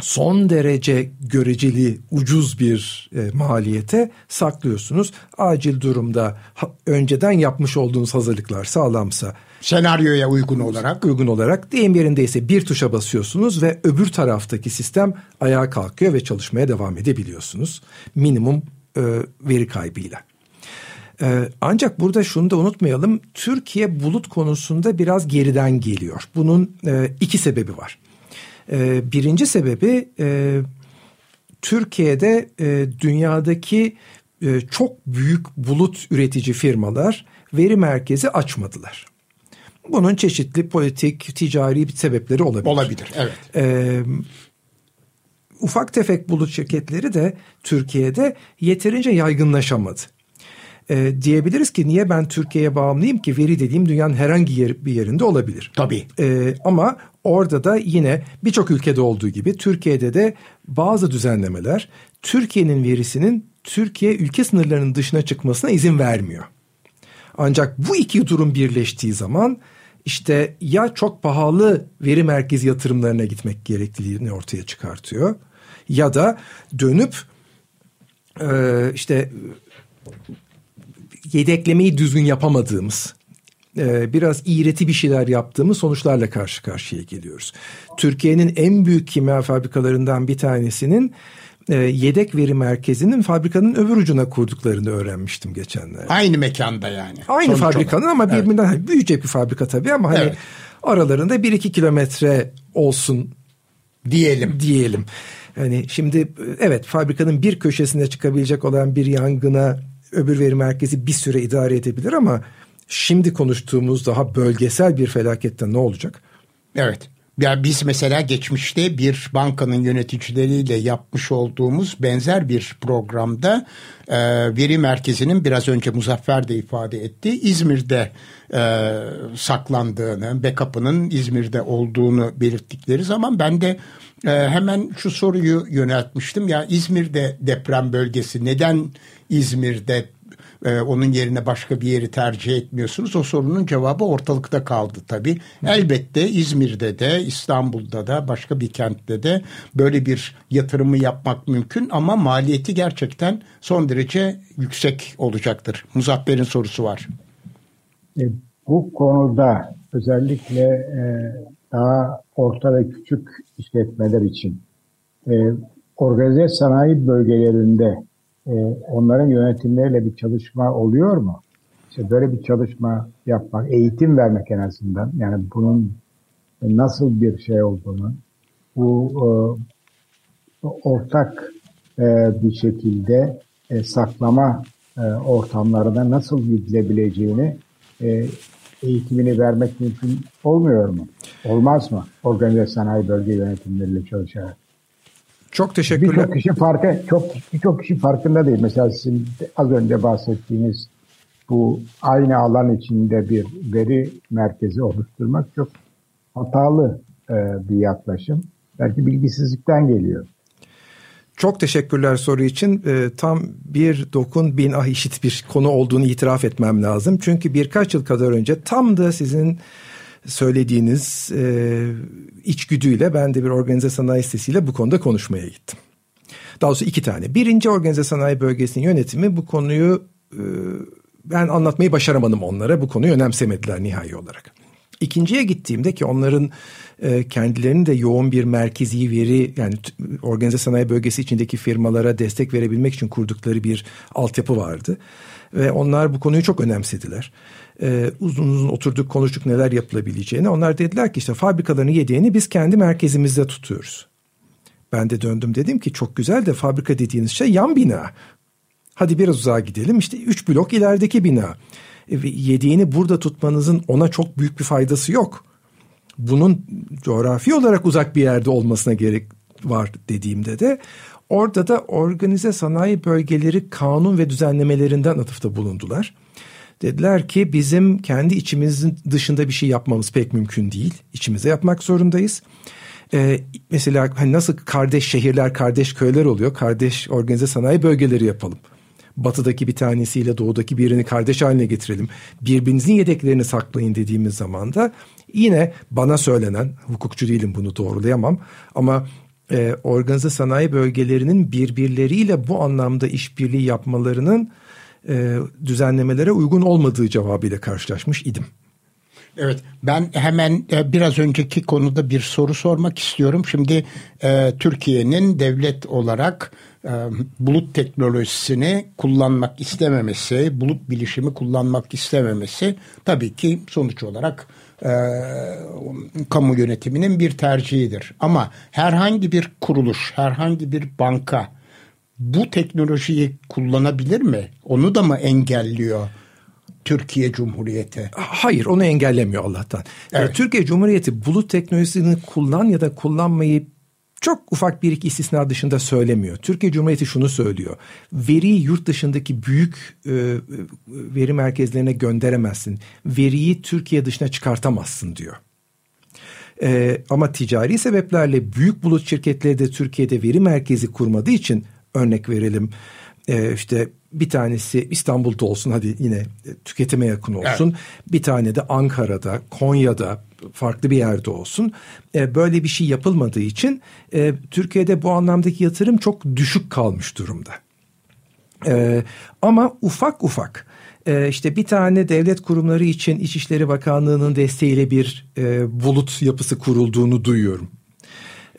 son derece göreceli ucuz bir e, maliyete saklıyorsunuz. Acil durumda ha, önceden yapmış olduğunuz hazırlıklar sağlamsa senaryoya uygun olarak uygun olarak deyim yerindeyse bir tuşa basıyorsunuz ve öbür taraftaki sistem ayağa kalkıyor ve çalışmaya devam edebiliyorsunuz. Minimum e, veri kaybıyla. E, ancak burada şunu da unutmayalım. Türkiye bulut konusunda biraz geriden geliyor. Bunun e, iki sebebi var. E, birinci sebebi e, Türkiye'de e, dünyadaki çok büyük bulut üretici firmalar veri merkezi açmadılar. Bunun çeşitli politik, ticari sebepleri olabilir. Olabilir, evet. Ee, ufak tefek bulut şirketleri de Türkiye'de yeterince yaygınlaşamadı. Ee, diyebiliriz ki niye ben Türkiye'ye bağımlıyım ki veri dediğim dünyanın herhangi yer, bir yerinde olabilir. Tabii. Ee, ama orada da yine birçok ülkede olduğu gibi Türkiye'de de bazı düzenlemeler Türkiye'nin verisinin Türkiye ülke sınırlarının dışına çıkmasına izin vermiyor. Ancak bu iki durum birleştiği zaman işte ya çok pahalı veri merkezi yatırımlarına gitmek gerekliliğini ortaya çıkartıyor ya da dönüp e, işte yedeklemeyi düzgün yapamadığımız e, biraz iğreti bir şeyler yaptığımız sonuçlarla karşı karşıya geliyoruz. Türkiye'nin en büyük kimya fabrikalarından bir tanesinin e, yedek veri merkezinin fabrikanın öbür ucuna kurduklarını öğrenmiştim geçenlerde. Aynı mekanda yani. Aynı Sonuç fabrikanın olarak. ama birbirinden evet. büyüyecek bir fabrika tabii ama hani evet. aralarında bir iki kilometre olsun diyelim. Diyelim. Hani şimdi evet fabrikanın bir köşesinde çıkabilecek olan bir yangına öbür veri merkezi bir süre idare edebilir ama şimdi konuştuğumuz daha bölgesel bir felakette ne olacak? Evet. Ya biz mesela geçmişte bir bankanın yöneticileriyle yapmış olduğumuz benzer bir programda e, veri merkezinin biraz önce Muzaffer de ifade etti İzmir'de e, saklandığını, backup'ının İzmir'de olduğunu belirttikleri zaman ben de e, hemen şu soruyu yöneltmiştim. Ya İzmir'de deprem bölgesi neden İzmir'de e, onun yerine başka bir yeri tercih etmiyorsunuz. O sorunun cevabı ortalıkta kaldı tabii. Elbette İzmir'de de İstanbul'da da başka bir kentte de böyle bir yatırımı yapmak mümkün ama maliyeti gerçekten son derece yüksek olacaktır. Muzaffer'in sorusu var. E, bu konuda özellikle e, daha orta ve küçük işletmeler için e, organize sanayi bölgelerinde e, onların yönetimleriyle bir çalışma oluyor mu? İşte böyle bir çalışma yapmak, eğitim vermek en azından yani bunun nasıl bir şey olduğunu bu e, ortak e, bir şekilde e, saklama e, ortamlarına nasıl gidilebileceğini e, eğitimini vermek mümkün olmuyor mu? Olmaz mı? Organize sanayi bölge yönetimleriyle çalışarak. Çok teşekkürler. Birçok kişi farkı çok birçok kişi farkında değil. Mesela sizin az önce bahsettiğiniz bu aynı alan içinde bir veri merkezi oluşturmak çok hatalı e, bir yaklaşım. Belki bilgisizlikten geliyor. Çok teşekkürler soru için. E, tam bir dokun bin ah işit bir konu olduğunu itiraf etmem lazım. Çünkü birkaç yıl kadar önce tam da sizin söylediğiniz e, içgüdüyle ben de bir organize sanayi sitesiyle bu konuda konuşmaya gittim. Daha doğrusu iki tane. Birinci organize sanayi bölgesinin yönetimi bu konuyu e, ben anlatmayı başaramadım onlara. Bu konuyu önemsemediler nihai olarak. İkinciye gittiğimde ki onların e, kendilerinin de yoğun bir merkezi veri yani organize sanayi bölgesi içindeki firmalara destek verebilmek için kurdukları bir altyapı vardı. Ve onlar bu konuyu çok önemsediler e, uzun uzun oturduk konuştuk neler yapılabileceğini. Onlar dediler ki işte fabrikaların yediğini biz kendi merkezimizde tutuyoruz. Ben de döndüm dedim ki çok güzel de fabrika dediğiniz şey yan bina. Hadi biraz uzağa gidelim işte üç blok ilerideki bina. E, yediğini burada tutmanızın ona çok büyük bir faydası yok. Bunun coğrafi olarak uzak bir yerde olmasına gerek var dediğimde de orada da organize sanayi bölgeleri kanun ve düzenlemelerinden atıfta bulundular Dediler ki bizim kendi içimizin dışında bir şey yapmamız pek mümkün değil. İçimize yapmak zorundayız. Ee, mesela hani nasıl kardeş şehirler, kardeş köyler oluyor. Kardeş organize sanayi bölgeleri yapalım. Batıdaki bir tanesiyle doğudaki birini kardeş haline getirelim. Birbirinizin yedeklerini saklayın dediğimiz zaman da yine bana söylenen, hukukçu değilim bunu doğrulayamam ama e, organize sanayi bölgelerinin birbirleriyle bu anlamda işbirliği yapmalarının e, düzenlemelere uygun olmadığı cevabıyla karşılaşmış idim. Evet ben hemen e, biraz önceki konuda bir soru sormak istiyorum. Şimdi e, Türkiye'nin devlet olarak e, bulut teknolojisini kullanmak istememesi, bulut bilişimi kullanmak istememesi tabii ki sonuç olarak e, kamu yönetiminin bir tercihidir. Ama herhangi bir kuruluş, herhangi bir banka bu teknolojiyi kullanabilir mi? Onu da mı engelliyor? Türkiye Cumhuriyeti? Hayır onu engellemiyor Allah'tan. Evet. Türkiye Cumhuriyeti bulut teknolojisini kullan ya da kullanmayı çok ufak bir iki istisna dışında söylemiyor. Türkiye Cumhuriyeti şunu söylüyor. Veriyi yurt dışındaki büyük e, veri merkezlerine gönderemezsin. Veriyi Türkiye dışına çıkartamazsın diyor. E, ama ticari sebeplerle büyük bulut şirketleri de Türkiye'de veri merkezi kurmadığı için örnek verelim. E, işte bir tanesi İstanbul'da olsun hadi yine tüketime yakın olsun. Evet. Bir tane de Ankara'da, Konya'da farklı bir yerde olsun. E, böyle bir şey yapılmadığı için e, Türkiye'de bu anlamdaki yatırım çok düşük kalmış durumda. E, ama ufak ufak e, işte bir tane devlet kurumları için İçişleri Bakanlığı'nın desteğiyle bir e, bulut yapısı kurulduğunu duyuyorum.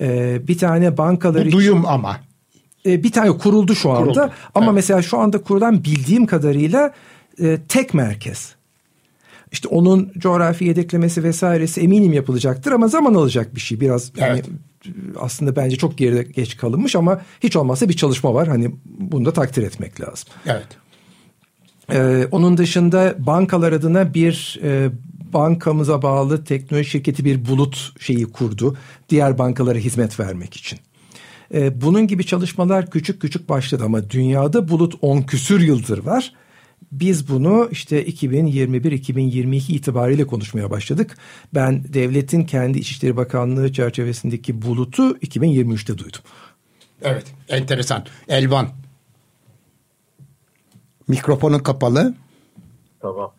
E, bir tane bankalar Bu duyum ama e, bir tane kuruldu şu anda kuruldu. ama evet. mesela şu anda kurulan bildiğim kadarıyla e, tek merkez. İşte onun coğrafi yedeklemesi vesairesi eminim yapılacaktır ama zaman alacak bir şey. Biraz evet. hani aslında bence çok geride geç kalınmış ama hiç olmazsa bir çalışma var. Hani bunu da takdir etmek lazım. Evet. Ee, onun dışında bankalar adına bir e, bankamıza bağlı teknoloji şirketi bir bulut şeyi kurdu. Diğer bankalara hizmet vermek için. Ee, bunun gibi çalışmalar küçük küçük başladı ama dünyada bulut 10 küsür yıldır var. Biz bunu işte 2021-2022 itibariyle konuşmaya başladık. Ben devletin kendi İçişleri Bakanlığı çerçevesindeki bulutu 2023'te duydum. Evet, enteresan. Elvan. Mikrofonun kapalı. Tamam.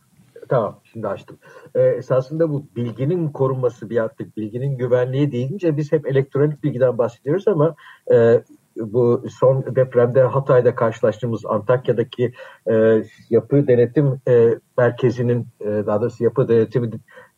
Tamam, şimdi açtım. Ee, esasında bu bilginin korunması bir artık bilginin güvenliği deyince biz hep elektronik bilgiden bahsediyoruz ama e, bu son depremde Hatay'da karşılaştığımız Antakya'daki e, yapı denetim e, merkezinin e, daha doğrusu yapı denetimi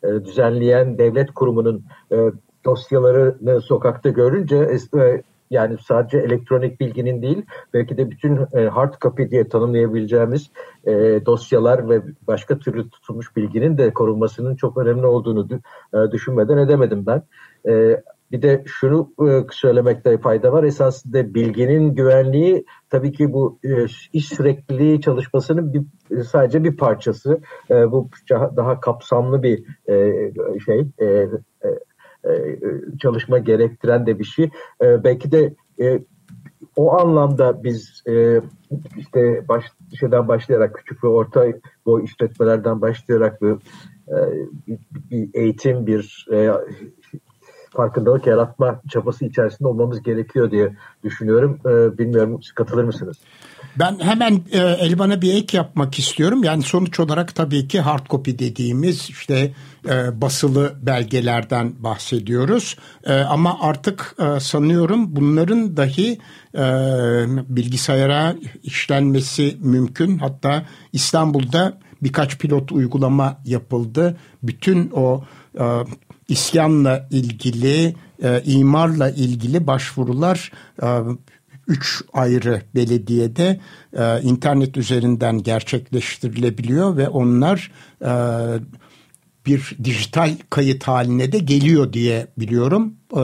e, düzenleyen devlet kurumunun e, dosyalarını sokakta görünce e, yani sadece elektronik bilginin değil belki de bütün e, hard copy diye tanımlayabileceğimiz e, dosyalar ve başka türlü tutulmuş bilginin de korunmasının çok önemli olduğunu e, düşünmeden edemedim ben. E, bir de şunu e, söylemekte fayda var. Esasında bilginin güvenliği tabii ki bu e, iş sürekliliği çalışmasının bir, sadece bir parçası. E, bu daha kapsamlı bir şey çalışma gerektiren de bir şey. Belki de o anlamda biz işte baş, şeyden başlayarak küçük ve orta boy işletmelerden başlayarak bir, bir eğitim, bir farkındalık yaratma çabası içerisinde olmamız gerekiyor diye düşünüyorum. E, bilmiyorum katılır mısınız? Ben hemen e, Elvan'a bir ek yapmak istiyorum. Yani sonuç olarak tabii ki hard copy dediğimiz işte e, basılı belgelerden bahsediyoruz. E, ama artık e, sanıyorum bunların dahi e, bilgisayara işlenmesi mümkün. Hatta İstanbul'da birkaç pilot uygulama yapıldı. Bütün o e, isyanla ilgili, e, imarla ilgili başvurular e, üç ayrı belediyede e, internet üzerinden gerçekleştirilebiliyor ve onlar e, bir dijital kayıt haline de geliyor diye biliyorum. E,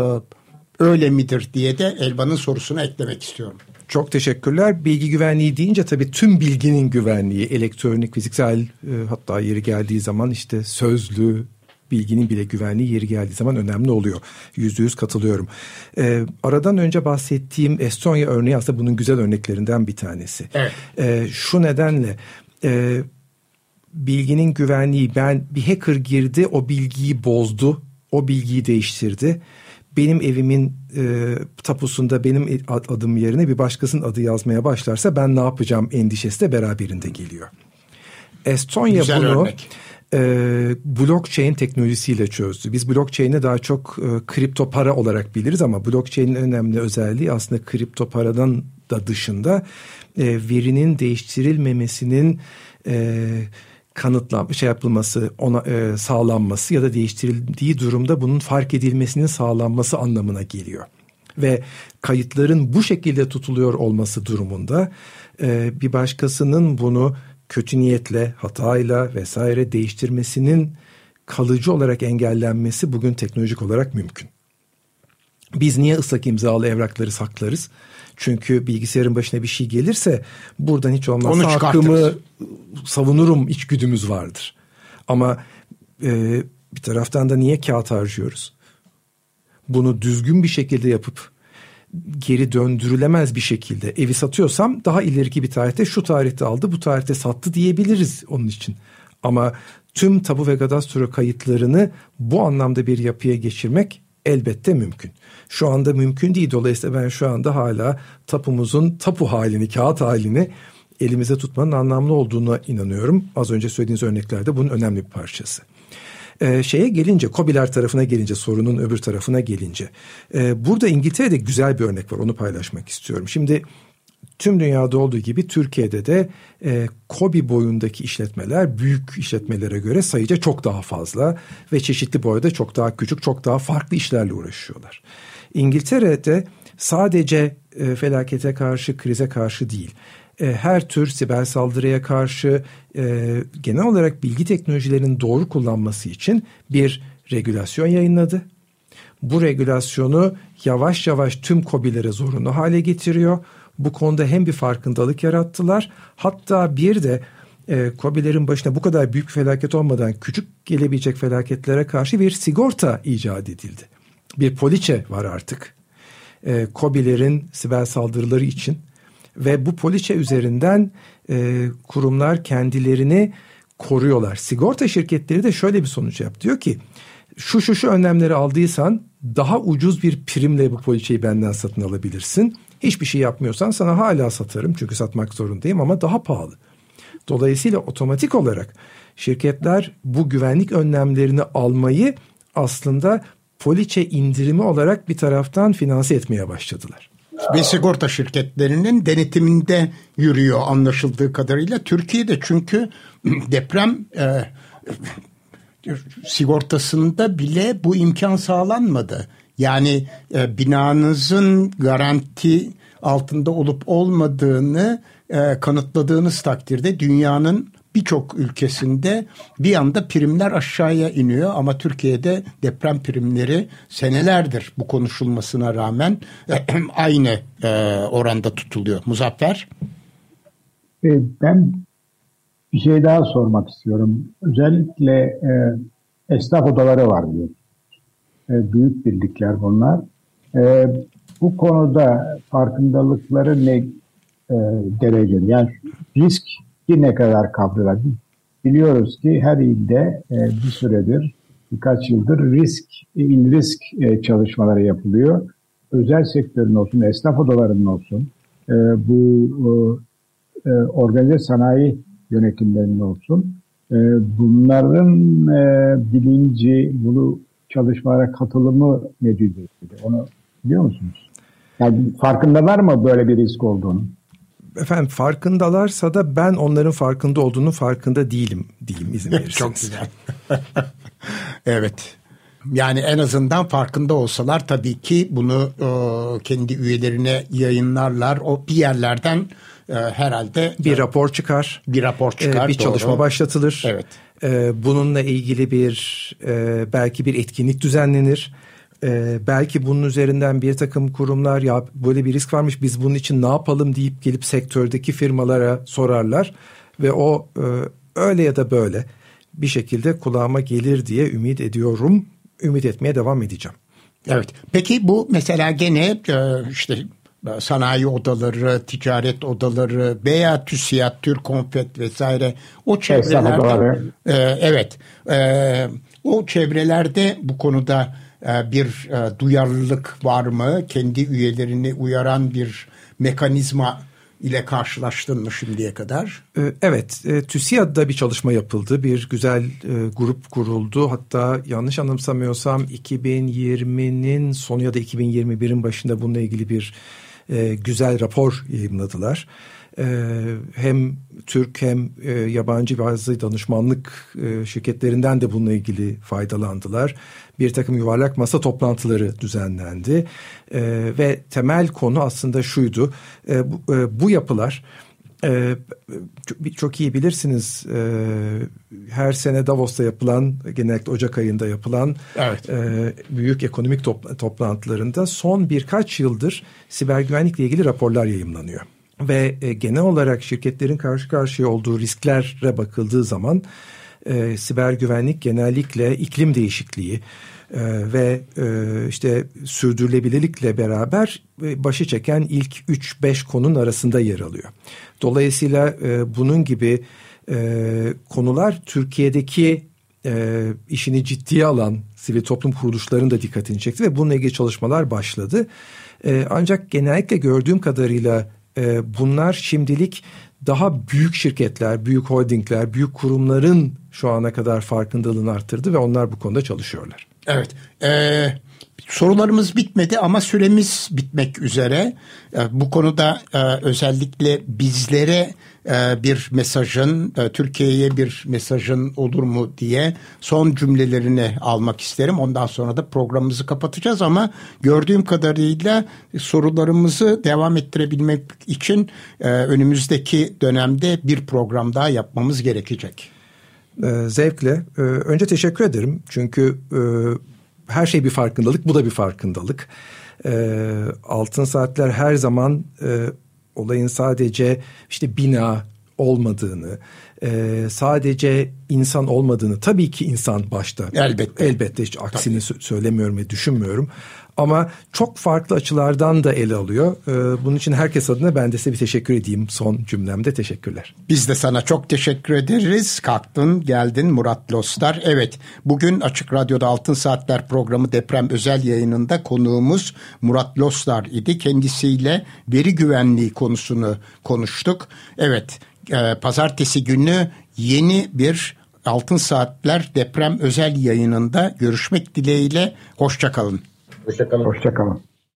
öyle midir diye de Elvan'ın sorusuna eklemek istiyorum. Çok teşekkürler. Bilgi güvenliği deyince tabii tüm bilginin güvenliği, elektronik, fiziksel e, hatta yeri geldiği zaman işte sözlü, bilginin bile güvenliği yeri geldiği zaman önemli oluyor. Yüzde yüz katılıyorum. Ee, aradan önce bahsettiğim Estonya örneği aslında bunun güzel örneklerinden bir tanesi. Evet. Ee, şu nedenle e, bilginin güvenliği ben bir hacker girdi o bilgiyi bozdu o bilgiyi değiştirdi benim evimin e, tapusunda benim adım yerine bir başkasının adı yazmaya başlarsa ben ne yapacağım endişesi de beraberinde geliyor. Estonya Güzel bunu e, blockchain teknolojisiyle çözdü. Biz blockchain'i daha çok e, kripto para olarak biliriz ama blockchain'in önemli özelliği aslında kripto paradan da dışında e, verinin değiştirilmemesinin e, kanıtlanmış şey yapılması, ona e, sağlanması ya da değiştirildiği durumda bunun fark edilmesinin sağlanması anlamına geliyor. Ve kayıtların bu şekilde tutuluyor olması durumunda e, bir başkasının bunu kötü niyetle, hatayla vesaire değiştirmesinin kalıcı olarak engellenmesi bugün teknolojik olarak mümkün. Biz niye ıslak imzalı evrakları saklarız? Çünkü bilgisayarın başına bir şey gelirse buradan hiç olmazsa hakkımı savunurum içgüdümüz vardır. Ama e, bir taraftan da niye kağıt harcıyoruz? Bunu düzgün bir şekilde yapıp geri döndürülemez bir şekilde evi satıyorsam daha ileriki bir tarihte şu tarihte aldı bu tarihte sattı diyebiliriz onun için. Ama tüm tabu ve kadastro kayıtlarını bu anlamda bir yapıya geçirmek elbette mümkün. Şu anda mümkün değil. Dolayısıyla ben şu anda hala tapumuzun tapu halini, kağıt halini elimize tutmanın anlamlı olduğuna inanıyorum. Az önce söylediğiniz örneklerde bunun önemli bir parçası. Ee, şeye gelince, Kobiler tarafına gelince, sorunun öbür tarafına gelince. E, burada İngiltere'de güzel bir örnek var, onu paylaşmak istiyorum. Şimdi tüm dünyada olduğu gibi Türkiye'de de e, KOBİ boyundaki işletmeler büyük işletmelere göre sayıca çok daha fazla ve çeşitli boyda çok daha küçük, çok daha farklı işlerle uğraşıyorlar. İngiltere'de sadece e, felakete karşı, krize karşı değil, e, her tür siber saldırıya karşı e, genel olarak bilgi teknolojilerinin doğru kullanması için bir regülasyon yayınladı. Bu regülasyonu yavaş yavaş tüm kobilere zorunlu hale getiriyor. Bu konuda hem bir farkındalık yarattılar hatta bir de e, COBİ'lerin başına bu kadar büyük felaket olmadan küçük gelebilecek felaketlere karşı bir sigorta icat edildi. Bir poliçe var artık. E, COBİ'lerin siber saldırıları için ve bu poliçe üzerinden e, kurumlar kendilerini koruyorlar. Sigorta şirketleri de şöyle bir sonuç yap. Diyor ki şu şu şu önlemleri aldıysan daha ucuz bir primle bu poliçeyi benden satın alabilirsin. Hiçbir şey yapmıyorsan sana hala satarım çünkü satmak zorundayım ama daha pahalı. Dolayısıyla otomatik olarak şirketler bu güvenlik önlemlerini almayı aslında poliçe indirimi olarak bir taraftan finanse etmeye başladılar. Ve sigorta şirketlerinin denetiminde yürüyor anlaşıldığı kadarıyla. Türkiye'de çünkü deprem e, sigortasında bile bu imkan sağlanmadı. Yani e, binanızın garanti altında olup olmadığını e, kanıtladığınız takdirde dünyanın birçok ülkesinde bir anda primler aşağıya iniyor ama Türkiye'de deprem primleri senelerdir bu konuşulmasına rağmen aynı e, oranda tutuluyor. Muzaffer? E, ben bir şey daha sormak istiyorum. Özellikle e, esnaf odaları var diyor. E, büyük birlikler bunlar. E, bu konuda farkındalıkları ne e, derecede? Yani risk ne kadar kavrıyorlar? Biliyoruz ki her ilde e, bir süredir, birkaç yıldır risk, il risk e, çalışmaları yapılıyor. Özel sektörün olsun, esnaf odalarının olsun, e, bu organize sanayi yönetimlerinin olsun. Bunların bilinci, bunu çalışmalara katılımı ne düzeyde? Onu biliyor musunuz? Yani farkındalar mı böyle bir risk olduğunu? Efendim farkındalarsa da ben onların farkında olduğunu farkında değilim diyeyim izin verirseniz. Çok güzel. evet. Yani en azından farkında olsalar tabii ki bunu e, kendi üyelerine yayınlarlar. O bir yerlerden e, herhalde bir rapor çıkar. Bir rapor çıkar. E, bir doğru. çalışma başlatılır. Evet. E, bununla ilgili bir e, belki bir etkinlik düzenlenir. Ee, belki bunun üzerinden bir takım kurumlar ya böyle bir risk varmış biz bunun için ne yapalım deyip gelip sektördeki firmalara sorarlar ve o e, öyle ya da böyle bir şekilde kulağıma gelir diye ümit ediyorum. Ümit etmeye devam edeceğim. Evet. Peki bu mesela gene e, işte e, sanayi odaları, ticaret odaları veya TÜSİAD, Türk Konfet vesaire o çevrelerde e, evet e, o çevrelerde bu konuda e, bir e, duyarlılık var mı? Kendi üyelerini uyaran bir mekanizma ile karşılaştın mı şimdiye kadar? Ee, evet, e, TÜSİAD'da bir çalışma yapıldı. Bir güzel e, grup kuruldu. Hatta yanlış anımsamıyorsam 2020'nin sonu ya da 2021'in başında bununla ilgili bir e, güzel rapor yayınladılar. Hem Türk hem yabancı bazı danışmanlık şirketlerinden de bununla ilgili faydalandılar bir takım yuvarlak masa toplantıları düzenlendi e, ve temel konu aslında şuydu e, bu, e, bu yapılar ee, çok iyi bilirsiniz e, her sene Davos'ta yapılan genellikle Ocak ayında yapılan evet. e, büyük ekonomik top, toplantılarında son birkaç yıldır siber güvenlikle ilgili raporlar yayımlanıyor. Ve e, genel olarak şirketlerin karşı karşıya olduğu risklere bakıldığı zaman e, siber güvenlik genellikle iklim değişikliği e, ve e, işte sürdürülebilirlikle beraber e, başı çeken ilk 3-5 konunun arasında yer alıyor. Dolayısıyla e, bunun gibi e, konular Türkiye'deki e, işini ciddiye alan sivil toplum kuruluşlarının da dikkatini çekti ve bununla ilgili çalışmalar başladı. E, ancak genellikle gördüğüm kadarıyla e, bunlar şimdilik daha büyük şirketler, büyük holdingler, büyük kurumların şu ana kadar farkındalığını arttırdı ve onlar bu konuda çalışıyorlar. Evet. Ee, sorularımız bitmedi ama süremiz bitmek üzere. Ee, bu konuda e, özellikle bizlere e, bir mesajın, e, Türkiye'ye bir mesajın olur mu diye son cümlelerini almak isterim. Ondan sonra da programımızı kapatacağız ama gördüğüm kadarıyla sorularımızı devam ettirebilmek için e, önümüzdeki dönemde bir program daha yapmamız gerekecek. Zevkle. Önce teşekkür ederim. Çünkü e, her şey bir farkındalık. Bu da bir farkındalık. Ee, altın saatler her zaman e, olayın sadece işte bina olmadığını, e, sadece insan olmadığını tabii ki insan başta. Elbette. Elbette hiç aksini tabii. söylemiyorum ve düşünmüyorum. Ama çok farklı açılardan da ele alıyor. Ee, bunun için herkes adına ben de size bir teşekkür edeyim son cümlemde. Teşekkürler. Biz de sana çok teşekkür ederiz. Kalktın, geldin Murat Lostar. Evet, bugün Açık Radyo'da Altın Saatler programı deprem özel yayınında konuğumuz Murat Lostar idi. Kendisiyle veri güvenliği konusunu konuştuk. Evet, e, pazartesi günü yeni bir Altın Saatler deprem özel yayınında görüşmek dileğiyle. Hoşçakalın. Hoşçakalın. Hoşçakalın.